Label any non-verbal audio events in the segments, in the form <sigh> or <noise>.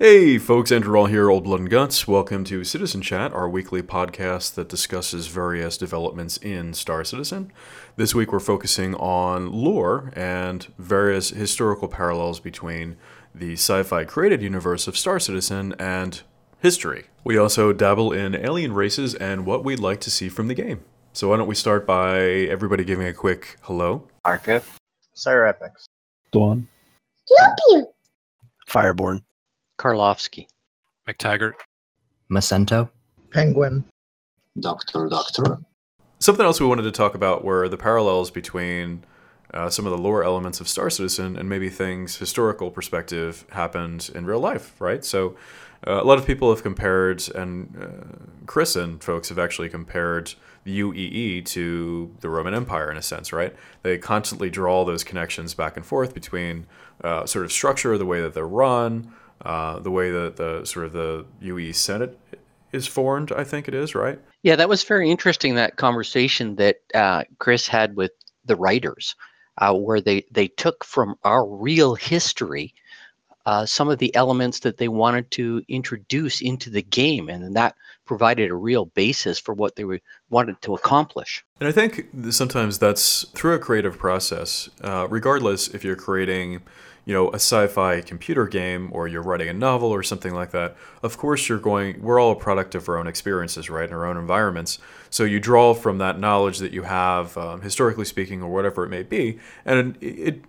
Hey, folks, Andrew All here, Old Blood and Guts. Welcome to Citizen Chat, our weekly podcast that discusses various developments in Star Citizen. This week we're focusing on lore and various historical parallels between the sci fi created universe of Star Citizen and history. We also dabble in alien races and what we'd like to see from the game. So, why don't we start by everybody giving a quick hello? Arca. Cyrepics. Dawn. Fireborn. Karlovsky. McTaggart. Macento. Penguin. Doctor, Doctor. Something else we wanted to talk about were the parallels between uh, some of the lore elements of Star Citizen and maybe things historical perspective happened in real life, right? So uh, a lot of people have compared, and uh, Chris and folks have actually compared the UEE to the Roman Empire in a sense, right? They constantly draw those connections back and forth between uh, sort of structure, the way that they're run, uh, the way that the sort of the UE Senate is formed. I think it is right. Yeah, that was very interesting. That conversation that uh, Chris had with the writers, uh, where they they took from our real history uh, some of the elements that they wanted to introduce into the game, and that provided a real basis for what they were, wanted to accomplish. And I think sometimes that's through a creative process, uh, regardless if you're creating you know a sci-fi computer game or you're writing a novel or something like that of course you're going we're all a product of our own experiences right in our own environments so you draw from that knowledge that you have um, historically speaking or whatever it may be and it, it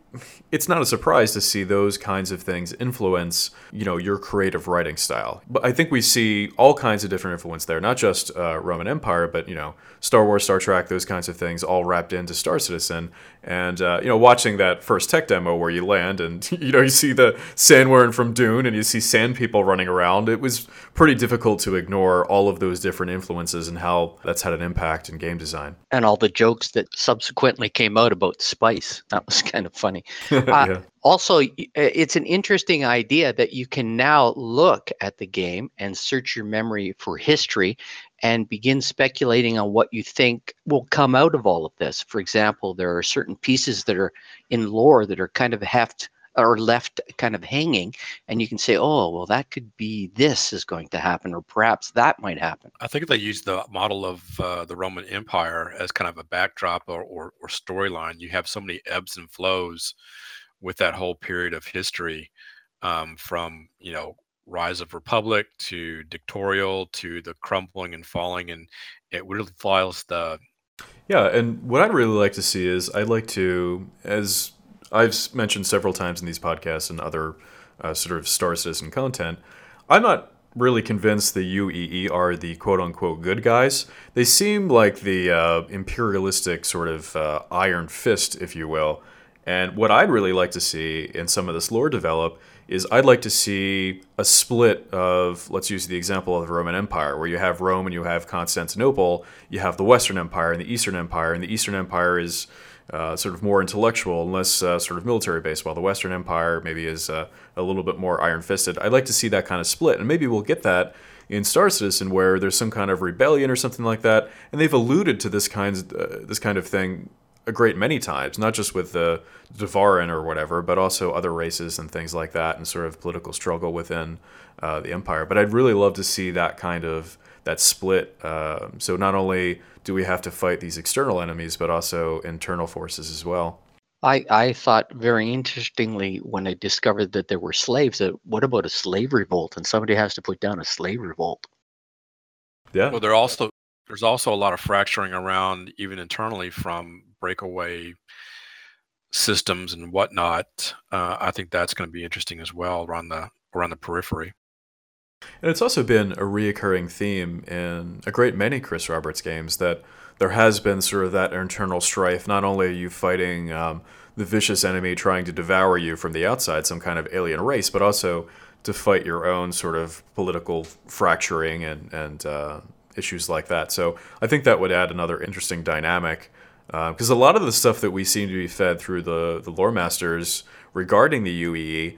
it's not a surprise to see those kinds of things influence you know your creative writing style. But i think we see all kinds of different influence there not just uh, roman empire but you know star wars star trek those kinds of things all wrapped into star citizen. And uh, you know watching that first tech demo where you land and <laughs> you know you see the sandworm from dune and you see sand people running around it was pretty difficult to ignore all of those different influences and how that's had an impact in game design and all the jokes that subsequently came out about spice that was <laughs> kind of funny <laughs> uh, yeah. Also, it's an interesting idea that you can now look at the game and search your memory for history and begin speculating on what you think will come out of all of this. For example, there are certain pieces that are in lore that are kind of heft or left kind of hanging and you can say oh well that could be this is going to happen or perhaps that might happen. I think they use the model of uh, the roman empire as kind of a backdrop or, or, or storyline. You have so many ebbs and flows with that whole period of history um, from you know rise of republic to dictatorial to the crumbling and falling and it really follows the yeah and what i'd really like to see is i'd like to as i've mentioned several times in these podcasts and other uh, sort of star citizen content i'm not really convinced the uee are the quote unquote good guys. They seem like the uh, imperialistic sort of uh, iron fist if you will. And what I'd really like to see in some of this lore develop is I'd like to see a split of, let's use the example of the Roman Empire, where you have Rome and you have Constantinople, you have the Western Empire and the Eastern Empire, and the Eastern Empire is uh, sort of more intellectual and less uh, sort of military based, while the Western Empire maybe is uh, a little bit more iron fisted. I'd like to see that kind of split, and maybe we'll get that in Star Citizen, where there's some kind of rebellion or something like that, and they've alluded to this kind uh, this kind of thing a great many times, not just with the Tevarin or whatever, but also other races and things like that, and sort of political struggle within uh, the empire. But I'd really love to see that kind of that split. Uh, so not only do we have to fight these external enemies, but also internal forces as well. I, I thought very interestingly when I discovered that there were slaves that what about a slave revolt and somebody has to put down a slave revolt. Yeah. Well, there also there's also a lot of fracturing around even internally from breakaway systems and whatnot. Uh, I think that's going to be interesting as well around the around the periphery. And it's also been a reoccurring theme in a great many Chris Roberts games that there has been sort of that internal strife. Not only are you fighting um, the vicious enemy trying to devour you from the outside, some kind of alien race, but also to fight your own sort of political fracturing and and uh, issues like that. So I think that would add another interesting dynamic because uh, a lot of the stuff that we seem to be fed through the the lore masters regarding the UEE,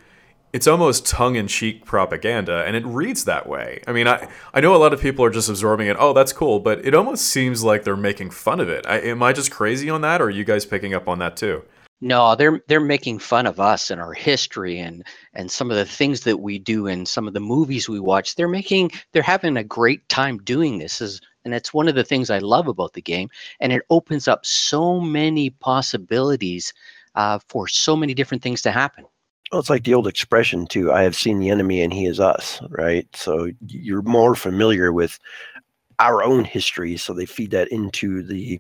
it's almost tongue-in-cheek propaganda, and it reads that way. I mean, I I know a lot of people are just absorbing it. Oh, that's cool, but it almost seems like they're making fun of it. I, am I just crazy on that, or are you guys picking up on that too? No, they're they're making fun of us and our history and and some of the things that we do and some of the movies we watch. They're making they're having a great time doing this is and it's one of the things I love about the game and it opens up so many possibilities uh, for so many different things to happen. Well, it's like the old expression too. I have seen the enemy, and he is us. Right. So you're more familiar with our own history, so they feed that into the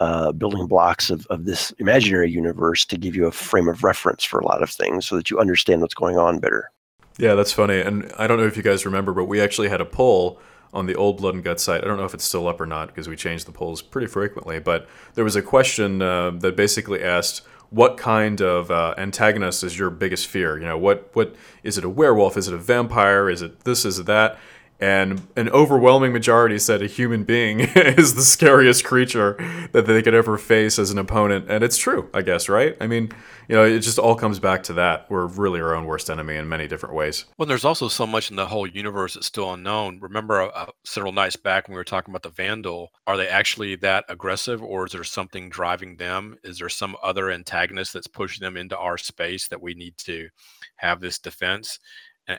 uh, building blocks of, of this imaginary universe to give you a frame of reference for a lot of things, so that you understand what's going on better. Yeah, that's funny. And I don't know if you guys remember, but we actually had a poll on the old Blood and Guts site. I don't know if it's still up or not because we change the polls pretty frequently. But there was a question uh, that basically asked, "What kind of uh, antagonist is your biggest fear? You know, what what is it? A werewolf? Is it a vampire? Is it this? Is it that?" And an overwhelming majority said a human being <laughs> is the scariest creature that they could ever face as an opponent. And it's true i guess right? I mean you know it just all comes back to that. We're really our own worst enemy in many different ways. Well there's also so much in the whole universe that's still unknown. Remember uh, several nights back when we were talking about the Vanduul are they actually that aggressive or is there something driving them? Is there some other antagonist that's pushing them into our space that we need to have this defense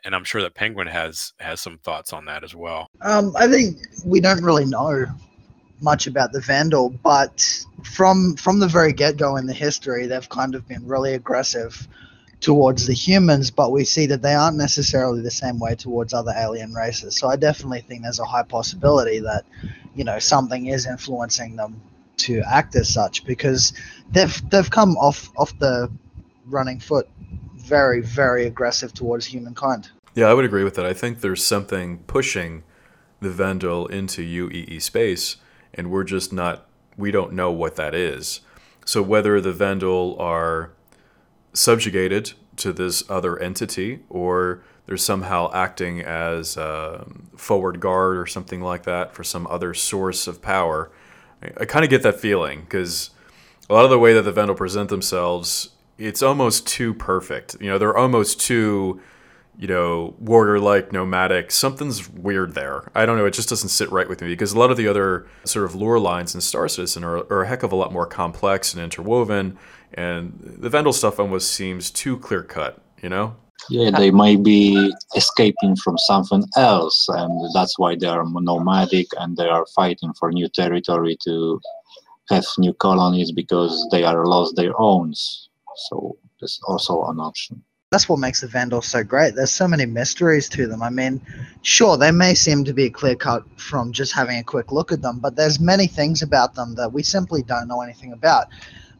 and I'm sure that Penguin has has some thoughts on that as well. Um, I think we don't really know much about the Vanduul, but from from the very get go in the history, they've kind of been really aggressive towards the humans, but we see that they aren't necessarily the same way towards other alien races. So I definitely think there's a high possibility that you know something is influencing them to act as such because they've they've come off off the running foot very, very aggressive towards humankind. Yeah, I would agree with that. I think there's something pushing the Vanduul into UEE space, and we're just not, we don't know what that is. So whether the Vanduul are subjugated to this other entity or they're somehow acting as a forward guard or something like that for some other source of power, I, I kind of get that feeling because a lot of the way that the Vanduul present themselves it's almost too perfect. You know, they're almost too, you know, warrior like, nomadic. Something's weird there. I don't know. It just doesn't sit right with me because a lot of the other sort of lore lines in Star Citizen are, are a heck of a lot more complex and interwoven. And the Vanduul stuff almost seems too clear cut, you know? Yeah, they might be escaping from something else, and that's why they are nomadic and they are fighting for new territory to have new colonies because they are lost their owns. So there's also an option. That's what makes the Vanduuls so great. There's so many mysteries to them. I mean, sure, they may seem to be clear cut from just having a quick look at them, but there's many things about them that we simply don't know anything about.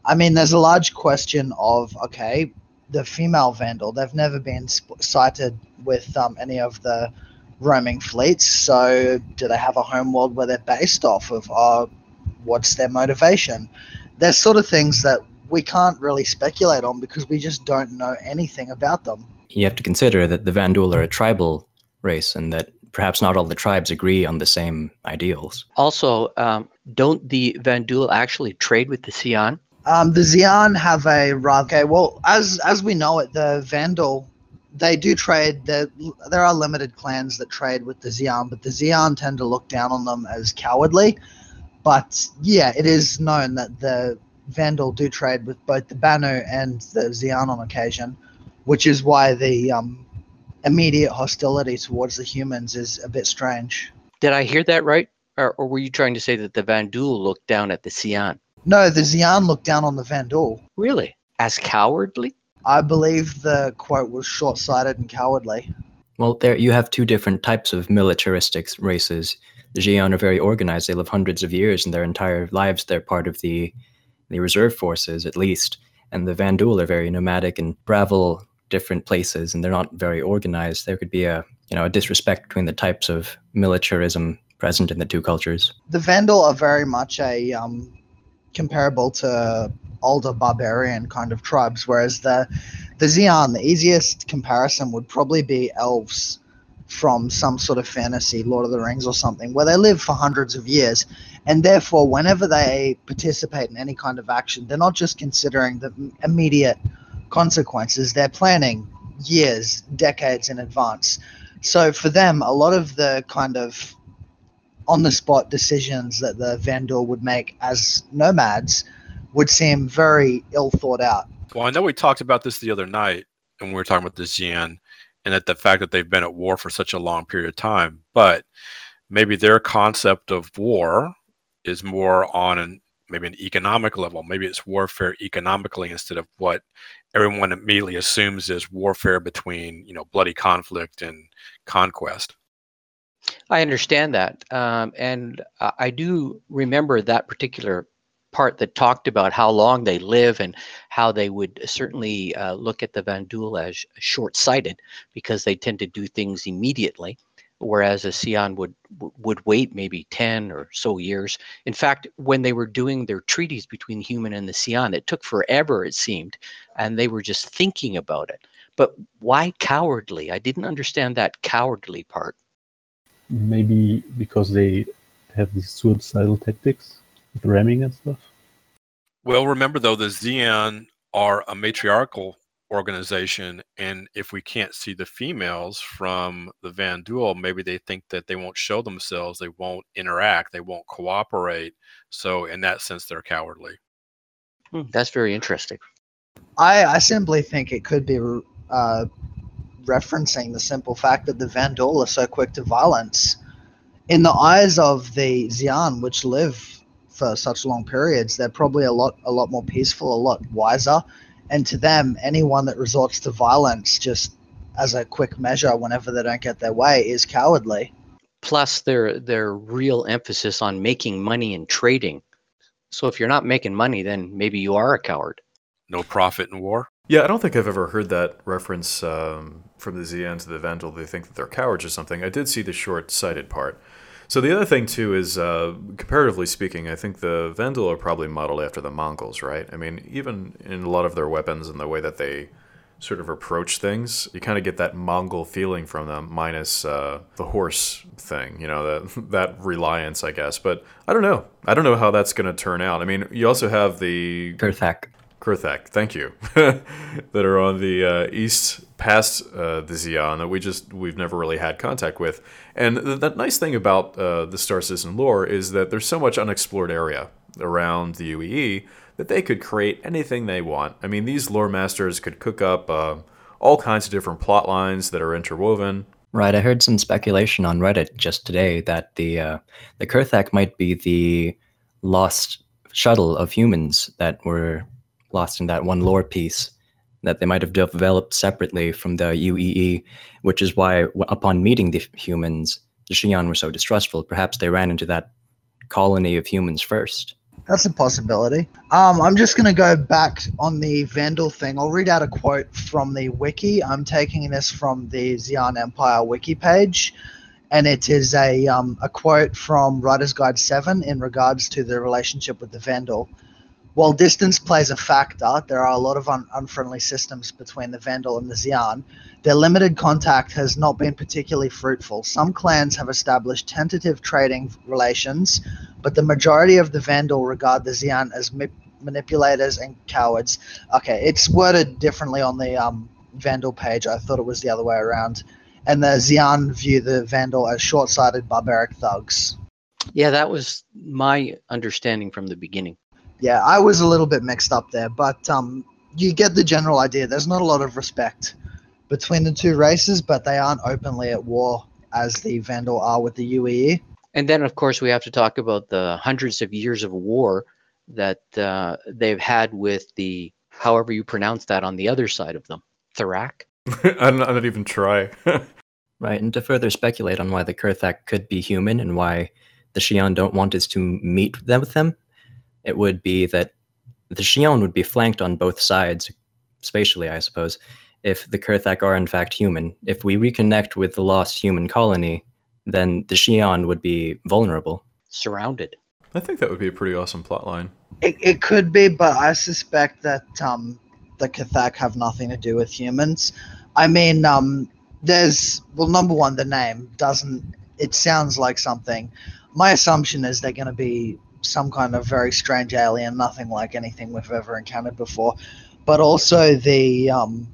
I mean, there's a large question of okay, the female Vanduul, they've never been sighted with um, any of the roaming fleets. So, do they have a homeworld where they're based off of? Uh, what's their motivation? There's sort of things that we can't really speculate on because we just don't know anything about them. You have to consider that the Vanduul are a tribal race and that perhaps not all the tribes agree on the same ideals. Also, um, don't the Vanduul actually trade with the Xi'an? Um, the Xi'an have a rather okay. Well, as as we know it, the Vanduul they do trade. There there are limited clans that trade with the Xi'an, but the Xi'an tend to look down on them as cowardly. But yeah, it is known that the Vanduul do trade with both the Banu and the Xi'an on occasion, which is why the um, immediate hostility towards the humans is a bit strange. Did I hear that right? Or, or were you trying to say that the Vanduul looked down at the Xi'an? No, the Xi'an looked down on the Vanduul. Really? As cowardly? I believe the quote was short sighted and cowardly. Well, there you have two different types of militaristic races. The Xi'an are very organized. They live hundreds of years, and their entire lives they're part of the the reserve forces at least, and the Vanduul are very nomadic and travel different places, and they're not very organized. There could be a you know a disrespect between the types of militarism present in the two cultures. The Vanduul are very much a um, comparable to older barbarian kind of tribes, whereas the the Xi'an, the easiest comparison would probably be elves from some sort of fantasy, Lord of the Rings or something, where they live for hundreds of years. And therefore, whenever they participate in any kind of action, they're not just considering the immediate consequences, they're planning years, decades in advance. So for them, a lot of the kind of on the spot decisions that the Vanduul would make as nomads would seem very ill thought out. Well, I know we talked about this the other night, and we were talking about the Xi'an, and that the fact that they've been at war for such a long period of time, but maybe their concept of war is more on an maybe an economic level. Maybe it's warfare economically instead of what everyone immediately assumes is warfare between you know bloody conflict and conquest. I understand that, um, and I do remember that particular part that talked about how long they live and how they would certainly uh, look at the Vanduul as short-sighted because they tend to do things immediately, whereas a Xi'an would would wait maybe 10 or so years. In fact, when they were doing their treaties between human and the Xi'an, it took forever, it seemed, and they were just thinking about it. But why cowardly? I didn't understand that cowardly part. Maybe because they have these suicidal tactics with ramming and stuff. Well, remember though, the Xi'an are a matriarchal organization, and if we can't see the females from the Vanduul, maybe they think that they won't show themselves, they won't interact, they won't cooperate. So, in that sense, they're cowardly. Hmm, that's very interesting. I, I simply think it could be uh, referencing the simple fact that the Vanduul are so quick to violence. In the eyes of the Xi'an, which live for such long periods, they're probably a lot a lot more peaceful, a lot wiser. And to them, anyone that resorts to violence just as a quick measure whenever they don't get their way is cowardly. Plus their their real emphasis on making money and trading. So if you're not making money, then maybe you are a coward. No profit in war. Yeah, I don't think I've ever heard that reference um, from the Xi'an to the Vanduul. They think that they're cowards or something. I did see the short-sighted part. So the other thing too is, uh, comparatively speaking, I think the Vanduul are probably modeled after the Mongols, right? I mean, even in a lot of their weapons and the way that they sort of approach things, you kind of get that Mongol feeling from them, minus uh, the horse thing, you know, that <laughs> that reliance, I guess. But I don't know. I don't know how that's going to turn out. I mean, you also have the Kr'Thak. Kr'Thak, thank you, <laughs> that are on the uh, east past uh, the Xi'an that we just we've never really had contact with. And the, the nice thing about uh, the Star Citizen lore is that there's so much unexplored area around the UEE that they could create anything they want. I mean, these lore masters could cook up uh, all kinds of different plot lines that are interwoven. Right, I heard some speculation on Reddit just today that the uh, the Kr'Thak might be the lost shuttle of humans that were lost in that one lore piece that they might have developed separately from the UEE, which is why, upon meeting the humans, the Xi'an were so distrustful. Perhaps they ran into that colony of humans first. That's a possibility. Um, I'm just going to go back on the Vanduul thing. I'll read out a quote from the wiki. I'm taking this from the Xi'an Empire wiki page, and it is a, um, a quote from Writer's Guide 7 in regards to the relationship with the Vanduul. While distance plays a factor, there are a lot of un- unfriendly systems between the Vanduul and the Xi'an. Their limited contact has not been particularly fruitful. Some clans have established tentative trading relations, but the majority of the Vanduul regard the Xi'an as mi- manipulators and cowards. Okay, it's worded differently on the um, Vanduul page. I thought it was the other way around. And the Xi'an view the Vanduul as short sighted barbaric thugs. Yeah, that was my understanding from the beginning yeah, I was a little bit mixed up there, but um, you get the general idea. There's not a lot of respect between the two races, but they aren't openly at war as the Vanduul are with the UEE. And then, of course, we have to talk about the hundreds of years of war that uh, they've had with the, however you pronounce that, on the other side of them, Thrak. I, don't, I don't even try. <laughs> right, and to further speculate on why the Kr'Thak could be human and why the Xi'an don't want us to meet them with them, it would be that the Xi'an would be flanked on both sides, spatially, I suppose, if the Kr'Thak are in fact human. If we reconnect with the lost human colony, then the Xi'an would be vulnerable. Surrounded. I think that would be a pretty awesome plotline. It, it could be, but I suspect that um, the Kr'Thak have nothing to do with humans. I mean, um, there's, well, number one, the name doesn't, it sounds like something. My assumption is they're going to be some kind of very strange alien, nothing like anything we've ever encountered before. But also the um,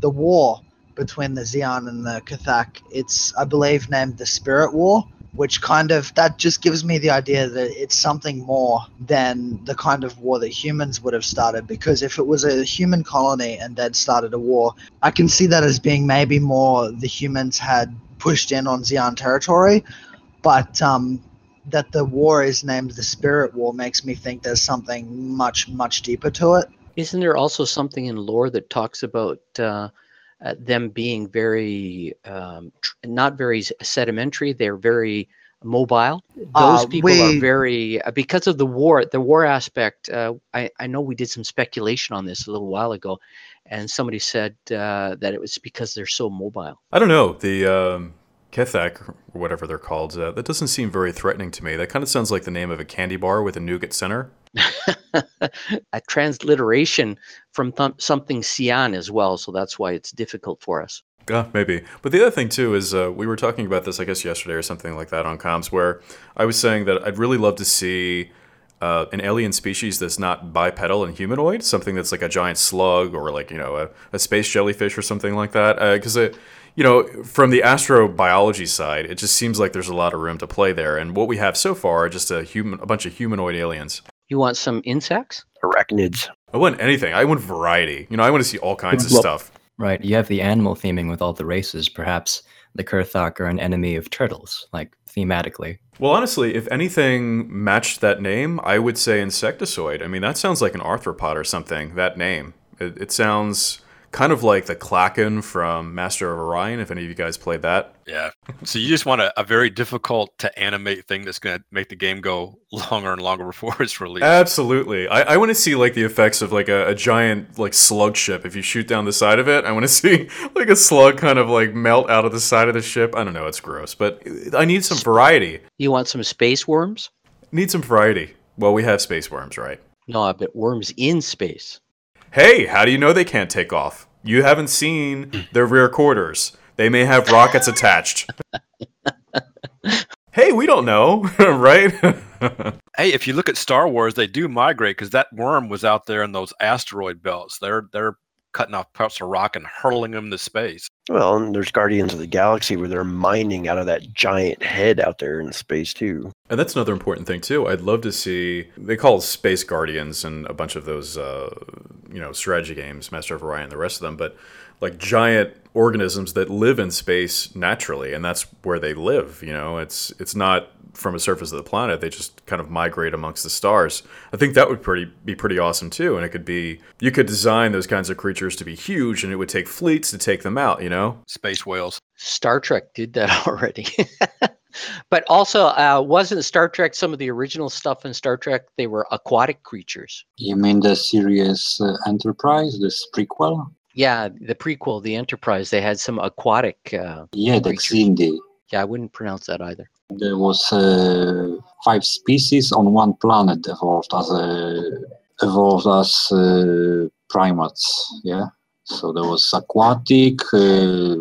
the war between the Xi'an and the Kr'Thak. It's I believe named the Spirit War. which kind of that just gives me the idea that it's something more than the kind of war that humans would have started. Because if it was a human colony and they'd started a war, I can see that as being maybe more the humans had pushed in on Xi'an territory, but um, that the war is named the Spirit War makes me think there's something much much deeper to it. Isn't there also something in lore that talks about uh, uh, them being very um, tr- not very sedimentary? They're very mobile. Those Uh, people are very uh, because of the war. The war aspect. Uh, I I know we did some speculation on this a little while ago, and somebody said uh, that it was because they're so mobile. I don't know the um, Kethek or whatever they're called. Uh, that doesn't seem very threatening to me. That kind of sounds like the name of a candy bar with a nougat center. <laughs> a transliteration from th- something Xi'an as well, so that's why it's difficult for us. Yeah, maybe. But the other thing too is uh, we were talking about this, I guess, yesterday or something like that on comms, where I was saying that I'd really love to see uh, an alien species that's not bipedal and humanoid, something that's like a giant slug or like you know a, a space jellyfish or something like that. Because it, you know, from the astrobiology side, it just seems like there's a lot of room to play there. And what we have so far are just a human, a bunch of humanoid aliens. You want some insects? Arachnids. I want anything. I want variety. You know, I want to see all kinds of Well- stuff. Right. You have the animal theming with all the races. Perhaps the Kr'Thak are an enemy of turtles, like thematically. Well, honestly, if anything matched that name, I would say insectoid. I mean, that sounds like an arthropod or something, that name. It, it sounds kind of like the Klackon from Master of Orion, if any of you guys played that. Yeah. So you just want a, a very difficult to animate thing that's going to make the game go <laughs> longer and longer before it's released. Absolutely. I, I want to see like the effects of like a, a giant like slug ship. If you shoot down the side of it, I want to <laughs> see like a slug kind of like melt out of the side of the ship. I don't know, it's gross, but I need some variety. You want some space worms? Need some variety. Well, we have space worms, right? No, but worms in space. Hey, how do you know they can't take off? You haven't seen their rear quarters. They may have rockets attached. <laughs> hey, we don't know, <laughs> right? <laughs> Hey, if you look at Star Wars, they do migrate because that worm was out there in those asteroid belts. They're they're cutting off parts of rock and hurling them to space. Well, and there's Guardians of the Galaxy where they're mining out of that giant head out there in space too. and that's another important thing too. I'd love to see they call it Space Guardians and a bunch of those uh, you know, strategy games, Master of Orion, the rest of them, but like giant organisms that live in space naturally and that's where they live, you know. It's it's not from a surface of the planet. They just kind of migrate amongst the stars. I think that would pretty be pretty awesome too. And it could be you could design those kinds of creatures to be huge, and it would take fleets to take them out. You know, Space whales. Star Trek did that <laughs> already. <laughs> but also, uh, wasn't Star Trek some of the original stuff in Star Trek? They were aquatic creatures. You mean the series uh, Enterprise, this prequel? Yeah, the prequel, the Enterprise, they had some aquatic. Uh, Yeah, the Creatures. Xindi. yeah, I wouldn't pronounce that either. There was uh, five species on one planet evolved as a, evolved as uh, primates. Yeah, so there was aquatic, uh,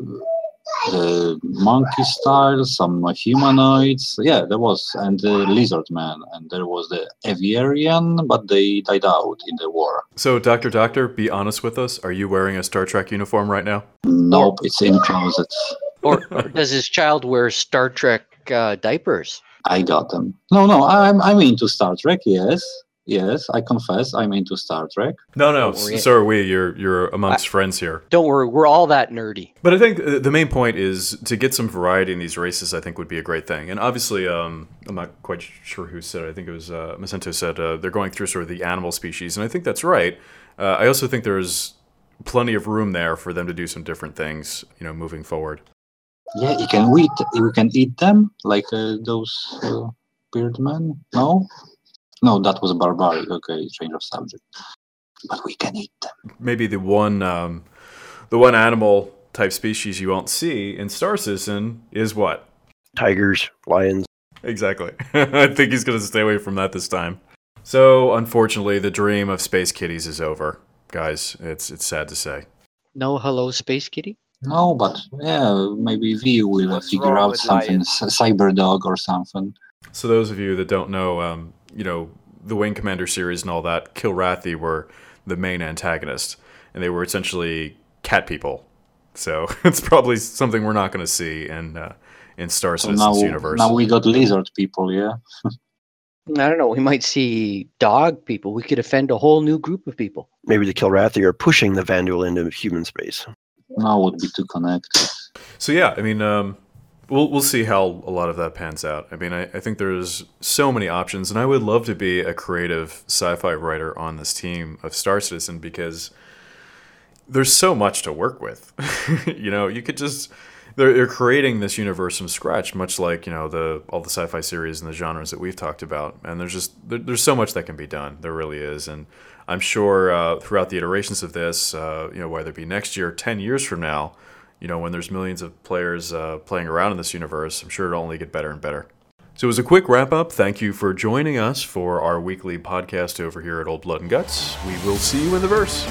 the monkey style, some humanoids. Yeah, there was, and the lizard man, and there was the aviarian, but they died out in the war. so Doctor Doctor, be honest with us. Are you wearing a Star Trek uniform right now? Nope, it's in closet. Or, or does his child wear Star Trek uh, diapers? I got them. No, no, I'm I'm into Star Trek. Yes, yes, I confess, I'm into Star Trek. No, no. Don't worry. s- So are we. You're you're amongst friends here. Don't worry, we're all that nerdy. But I think uh, the main point is to get some variety in these races. I think would be a great thing. And obviously, um, I'm not quite sure who said. it. I think it was uh, Macento said uh, they're going through sort of the animal species, and I think that's right. Uh, I also think there's plenty of room there for them to do some different things. You know, moving forward. Yeah, you can eat. You can eat them like uh, those uh, beard men. No, no, that was barbaric. Okay, change of subject. But we can eat them. Maybe the one um, the one animal type species you won't see in Star Citizen is what Tigers, lions. Exactly. <laughs> I think he's going to stay away from that this time. So, unfortunately, the dream of Space Kitties is over. Guys, it's it's sad to say. No hello, Space Kitty? No, but yeah, maybe V will What's figure out something, lions? c- cyber dog or something. So, those of you that don't know, um, you know, the Wing Commander series and all that, Kilrathi were the main antagonist, and they were essentially cat people. So, <laughs> it's probably something we're not going to see in uh, in Star So Citizen's now, universe. now we got lizard people, yeah. <laughs> I don't know. We might see dog people. We could offend a whole new group of people. Maybe the Kilrathi are pushing the Vanduul into human space. Now would be too connected. So yeah, I mean, um, we'll we'll see how a lot of that pans out. I mean, I, I think there's so many options, and I would love to be a creative sci-fi writer on this team of Star Citizen because there's so much to work with. <laughs> you know, you could just they're, they're creating this universe from scratch, much like you know the all the sci-fi series and the genres that we've talked about. And there's just there, there's so much that can be done. There really is, and I'm sure uh, throughout the iterations of this, uh, you know, whether it be next year, ten years from now, you know, when there's millions of players uh, playing around in this universe, I'm sure it'll only get better and better. So, as a quick wrap up, thank you for joining us for our weekly podcast over here at Old Blood and Guts. We will see you in the verse.